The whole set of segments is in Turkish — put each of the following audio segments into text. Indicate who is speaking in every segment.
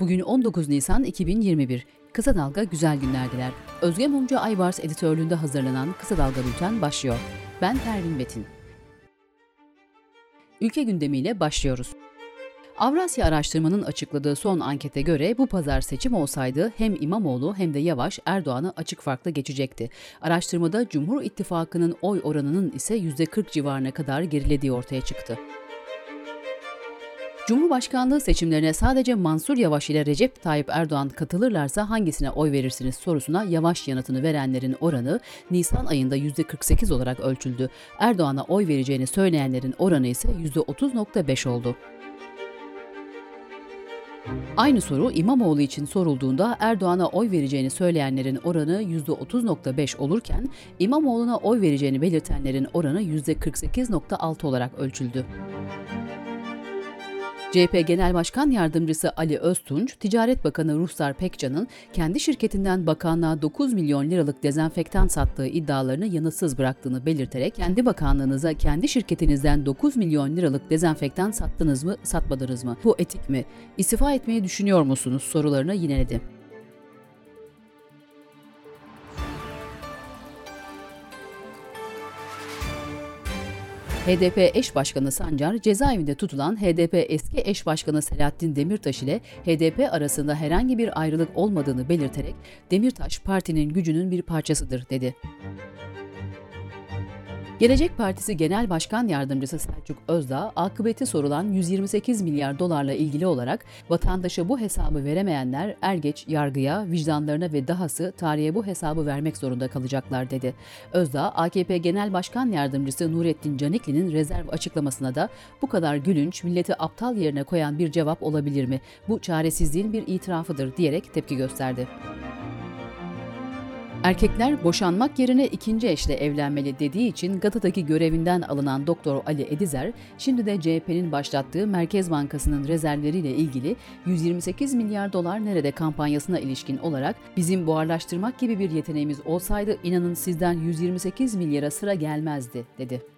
Speaker 1: Bugün 19 Nisan 2021. Kısa Dalga güzel günlerdiler. Özge Mumcu Aybars editörlüğünde hazırlanan Kısa Dalga Bülten başlıyor. Ben Pervin Betin. Ülke gündemiyle başlıyoruz. Avrasya Araştırma'nın açıkladığı son ankete göre bu pazar seçim olsaydı hem İmamoğlu hem de Yavaş Erdoğan'ı açık farkla geçecekti. Araştırmada Cumhur İttifakı'nın oy oranının ise %40 civarına kadar gerilediği ortaya çıktı. Cumhurbaşkanlığı seçimlerine sadece Mansur Yavaş ile Recep Tayyip Erdoğan katılırlarsa hangisine oy verirsiniz sorusuna Yavaş yanıtını verenlerin oranı Nisan ayında %48 olarak ölçüldü. Erdoğan'a oy vereceğini söyleyenlerin oranı ise %30.5 oldu. Aynı soru İmamoğlu için sorulduğunda Erdoğan'a oy vereceğini söyleyenlerin oranı %30.5 olurken İmamoğlu'na oy vereceğini belirtenlerin oranı %48.6 olarak ölçüldü. CHP Genel Başkan Yardımcısı Ali Öztunç, Ticaret Bakanı Ruhsar Pekcan'ın kendi şirketinden bakanlığa 9 milyon liralık dezenfektan sattığı iddialarını yanıtsız bıraktığını belirterek kendi bakanlığınıza kendi şirketinizden 9 milyon liralık dezenfektan sattınız mı, satmadınız mı? Bu etik mi? İstifa etmeyi düşünüyor musunuz? sorularına yineledi. HDP eş başkanı Sancar, cezaevinde tutulan HDP eski eş başkanı Selahattin Demirtaş ile HDP arasında herhangi bir ayrılık olmadığını belirterek Demirtaş partinin gücünün bir parçasıdır dedi. Gelecek Partisi Genel Başkan Yardımcısı Selçuk Özdağ, akıbeti sorulan 128 milyar dolarla ilgili olarak vatandaşa bu hesabı veremeyenler er geç yargıya, vicdanlarına ve dahası tarihe bu hesabı vermek zorunda kalacaklar dedi. Özdağ, AKP Genel Başkan Yardımcısı Nurettin Canikli'nin rezerv açıklamasına da bu kadar gülünç, milleti aptal yerine koyan bir cevap olabilir mi? Bu çaresizliğin bir itirafıdır diyerek tepki gösterdi. Erkekler boşanmak yerine ikinci eşle evlenmeli dediği için Gata'daki görevinden alınan Doktor Ali Edizer, şimdi de CHP'nin başlattığı Merkez Bankası'nın rezervleriyle ilgili 128 milyar dolar nerede kampanyasına ilişkin olarak bizim buharlaştırmak gibi bir yeteneğimiz olsaydı inanın sizden 128 milyara sıra gelmezdi dedi.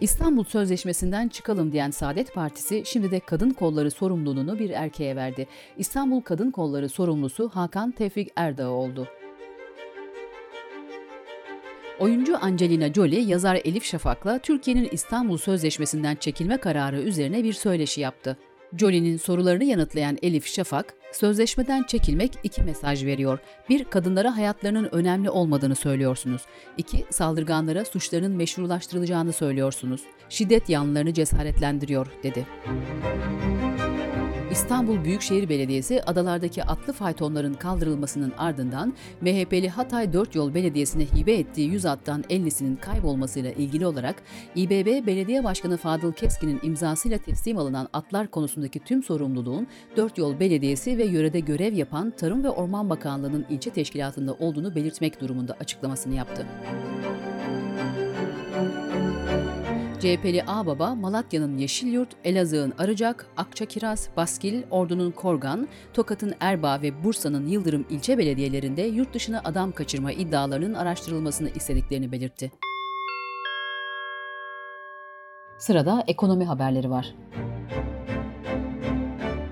Speaker 1: İstanbul Sözleşmesi'nden çıkalım diyen Saadet Partisi şimdi de kadın kolları sorumluluğunu bir erkeğe verdi. İstanbul Kadın Kolları sorumlusu Hakan Tevfik Erdağ oldu. Oyuncu Angelina Jolie, yazar Elif Şafak'la Türkiye'nin İstanbul Sözleşmesi'nden çekilme kararı üzerine bir söyleşi yaptı. Jolie'nin sorularını yanıtlayan Elif Şafak, sözleşmeden çekilmek iki mesaj veriyor. Bir, kadınlara hayatlarının önemli olmadığını söylüyorsunuz. İki, saldırganlara suçlarının meşrulaştırılacağını söylüyorsunuz. Şiddet yanlılarını cesaretlendiriyor, dedi. İstanbul Büyükşehir Belediyesi adalardaki atlı faytonların kaldırılmasının ardından MHP'li Hatay 4 Yol Belediyesi'ne hibe ettiği 100 attan 50'sinin kaybolmasıyla ilgili olarak İBB Belediye Başkanı Fadıl Keskin'in imzasıyla teslim alınan atlar konusundaki tüm sorumluluğun 4 Yol Belediyesi ve yörede görev yapan Tarım ve Orman Bakanlığı'nın ilçe teşkilatında olduğunu belirtmek durumunda açıklamasını yaptı. CHP'li Ağbaba, Malatya'nın Yeşilyurt, Elazığ'ın Arıcak, Akçakiraz, Baskil, Ordu'nun Korgan, Tokat'ın Erbaa ve Bursa'nın Yıldırım ilçe belediyelerinde yurt dışına adam kaçırma iddialarının araştırılmasını istediklerini belirtti. Sırada ekonomi haberleri var.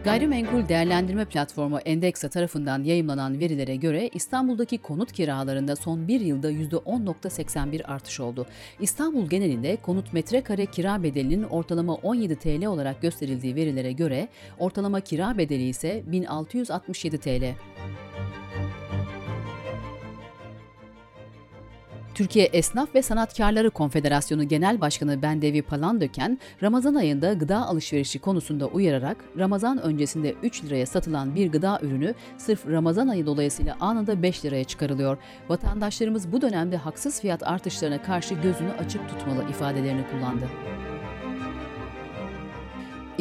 Speaker 1: Gayrimenkul değerlendirme platformu Endeksa tarafından yayımlanan verilere göre İstanbul'daki konut kiralarında son bir yılda %10.81 artış oldu. İstanbul genelinde konut metrekare kira bedelinin ortalama 17 TL olarak gösterildiği verilere göre ortalama kira bedeli ise 1667 TL. Türkiye Esnaf ve Sanatkarları Konfederasyonu Genel Başkanı Bendevi Palandöken, Ramazan ayında gıda alışverişi konusunda uyararak Ramazan öncesinde 3 liraya satılan bir gıda ürünü sırf Ramazan ayı dolayısıyla anında 5 liraya çıkarılıyor. Vatandaşlarımız bu dönemde haksız fiyat artışlarına karşı gözünü açık tutmalı ifadelerini kullandı.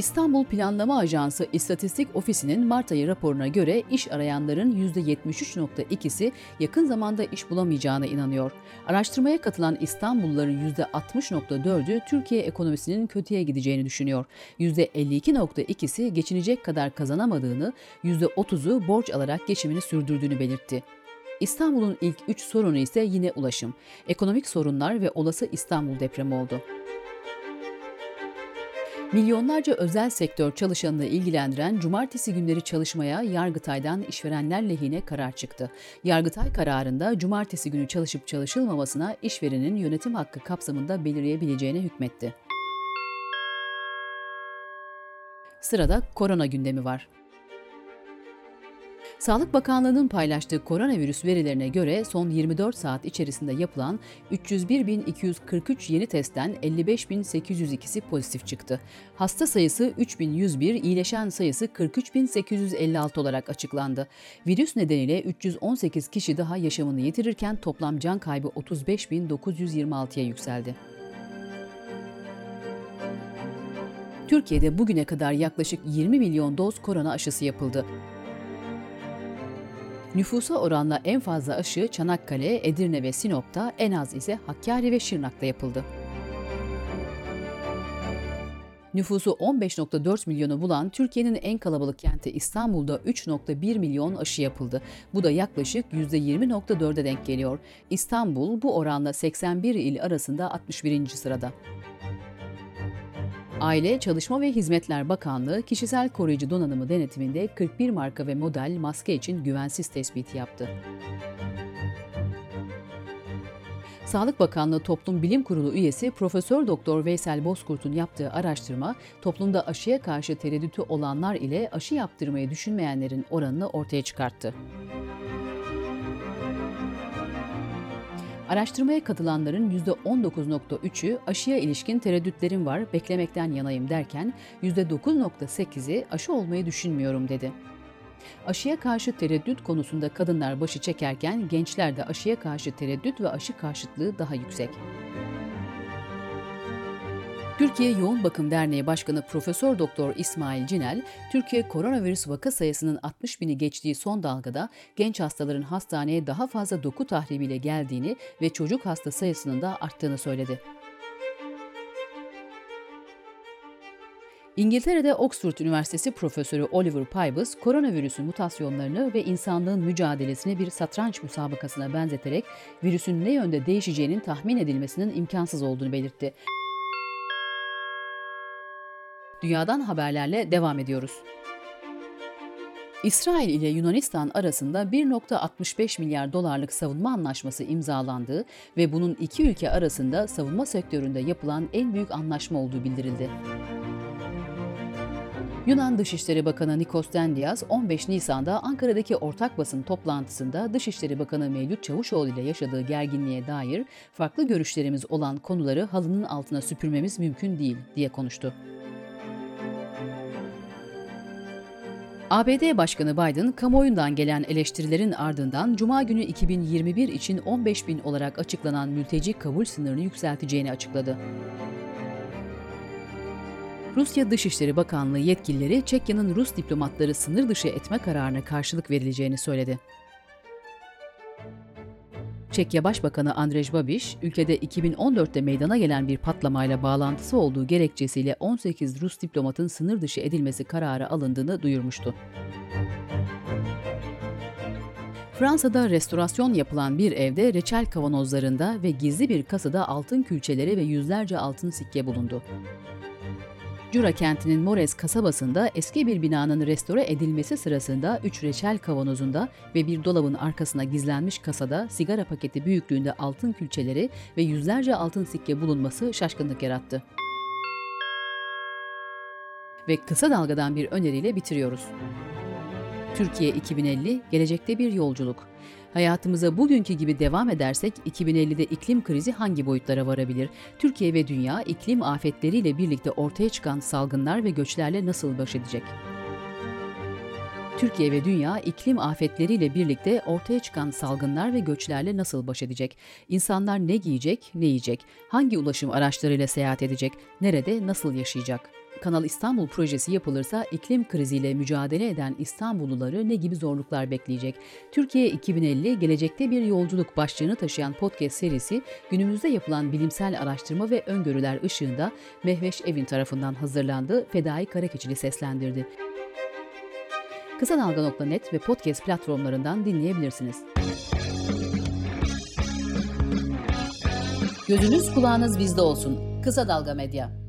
Speaker 1: İstanbul Planlama Ajansı İstatistik Ofisi'nin Mart ayı raporuna göre iş arayanların %73.2'si yakın zamanda iş bulamayacağına inanıyor. Araştırmaya katılan İstanbulluların %60.4'ü Türkiye ekonomisinin kötüye gideceğini düşünüyor. %52.2'si geçinecek kadar kazanamadığını, %30'u borç alarak geçimini sürdürdüğünü belirtti. İstanbul'un ilk üç sorunu ise yine ulaşım, ekonomik sorunlar ve olası İstanbul depremi oldu. Milyonlarca özel sektör çalışanını ilgilendiren cumartesi günleri çalışmaya Yargıtay'dan işverenler lehine karar çıktı. Yargıtay kararında cumartesi günü çalışıp çalışılmamasına işverenin yönetim hakkı kapsamında belirleyebileceğine hükmetti. Sırada korona gündemi var. Sağlık Bakanlığı'nın paylaştığı koronavirüs verilerine göre son 24 saat içerisinde yapılan 301.243 yeni testten 55.802'si pozitif çıktı. Hasta sayısı 3.101, iyileşen sayısı 43.856 olarak açıklandı. Virüs nedeniyle 318 kişi daha yaşamını yitirirken toplam can kaybı 35.926'ya yükseldi. Türkiye'de bugüne kadar yaklaşık 20 milyon doz korona aşısı yapıldı. Nüfusa oranla en fazla aşı Çanakkale, Edirne ve Sinop'ta, en az ise Hakkari ve Şırnak'ta yapıldı. Nüfusu 15.4 milyonu bulan Türkiye'nin en kalabalık kenti İstanbul'da 3.1 milyon aşı yapıldı. Bu da yaklaşık %20.4'e denk geliyor. İstanbul bu oranla 81 il arasında 61. sırada. Aile, Çalışma ve Hizmetler Bakanlığı kişisel koruyucu donanımı denetiminde 41 marka ve model maske için güvensiz tespiti yaptı. Sağlık Bakanlığı Toplum Bilim Kurulu üyesi Profesör Doktor Veysel Bozkurt'un yaptığı araştırma, toplumda aşıya karşı tereddütü olanlar ile aşı yaptırmayı düşünmeyenlerin oranını ortaya çıkarttı. Araştırmaya katılanların %19.3'ü aşıya ilişkin tereddütlerim var, beklemekten yanayım derken %9.8'i aşı olmayı düşünmüyorum dedi. Aşıya karşı tereddüt konusunda kadınlar başı çekerken gençler de aşıya karşı tereddüt ve aşı karşıtlığı daha yüksek. Türkiye Yoğun Bakım Derneği Başkanı Profesör Doktor İsmail Cinel, Türkiye koronavirüs vaka sayısının 60 bini geçtiği son dalgada genç hastaların hastaneye daha fazla doku tahribiyle geldiğini ve çocuk hasta sayısının da arttığını söyledi. İngiltere'de Oxford Üniversitesi Profesörü Oliver Pybus, koronavirüsün mutasyonlarını ve insanlığın mücadelesini bir satranç müsabakasına benzeterek virüsün ne yönde değişeceğinin tahmin edilmesinin imkansız olduğunu belirtti. Dünyadan haberlerle devam ediyoruz. İsrail ile Yunanistan arasında 1.65 milyar dolarlık savunma anlaşması imzalandığı ve bunun iki ülke arasında savunma sektöründe yapılan en büyük anlaşma olduğu bildirildi. Yunan Dışişleri Bakanı Nikos Dendias 15 Nisan'da Ankara'daki ortak basın toplantısında Dışişleri Bakanı Mevlüt Çavuşoğlu ile yaşadığı gerginliğe dair farklı görüşlerimiz olan konuları halının altına süpürmemiz mümkün değil diye konuştu. ABD Başkanı Biden, kamuoyundan gelen eleştirilerin ardından Cuma günü 2021 için 15 bin olarak açıklanan mülteci kabul sınırını yükselteceğini açıkladı. Rusya Dışişleri Bakanlığı yetkilileri Çekya'nın Rus diplomatları sınır dışı etme kararına karşılık verileceğini söyledi. Çekya Başbakanı Andrej Babiš, ülkede 2014'te meydana gelen bir patlamayla bağlantısı olduğu gerekçesiyle 18 Rus diplomatın sınır dışı edilmesi kararı alındığını duyurmuştu. Fransa'da restorasyon yapılan bir evde reçel kavanozlarında ve gizli bir kasada altın külçeleri ve yüzlerce altın sikke bulundu. Cura kentinin Mores kasabasında eski bir binanın restore edilmesi sırasında 3 reçel kavanozunda ve bir dolabın arkasına gizlenmiş kasada sigara paketi büyüklüğünde altın külçeleri ve yüzlerce altın sikke bulunması şaşkınlık yarattı. Ve kısa dalgadan bir öneriyle bitiriyoruz. Türkiye 2050, gelecekte bir yolculuk. Hayatımıza bugünkü gibi devam edersek 2050'de iklim krizi hangi boyutlara varabilir? Türkiye ve dünya iklim afetleriyle birlikte ortaya çıkan salgınlar ve göçlerle nasıl baş edecek? Türkiye ve dünya iklim afetleriyle birlikte ortaya çıkan salgınlar ve göçlerle nasıl baş edecek? İnsanlar ne giyecek, ne yiyecek? Hangi ulaşım araçlarıyla seyahat edecek? Nerede, nasıl yaşayacak? Kanal İstanbul projesi yapılırsa iklim kriziyle mücadele eden İstanbulluları ne gibi zorluklar bekleyecek? Türkiye 2050 Gelecekte Bir Yolculuk başlığını taşıyan podcast serisi günümüzde yapılan bilimsel araştırma ve öngörüler ışığında Mehveş Evin tarafından hazırlandı, Fedai Karakeçili seslendirdi. Kısa Dalga.net ve podcast platformlarından dinleyebilirsiniz. Gözünüz kulağınız bizde olsun. Kısa Dalga Medya.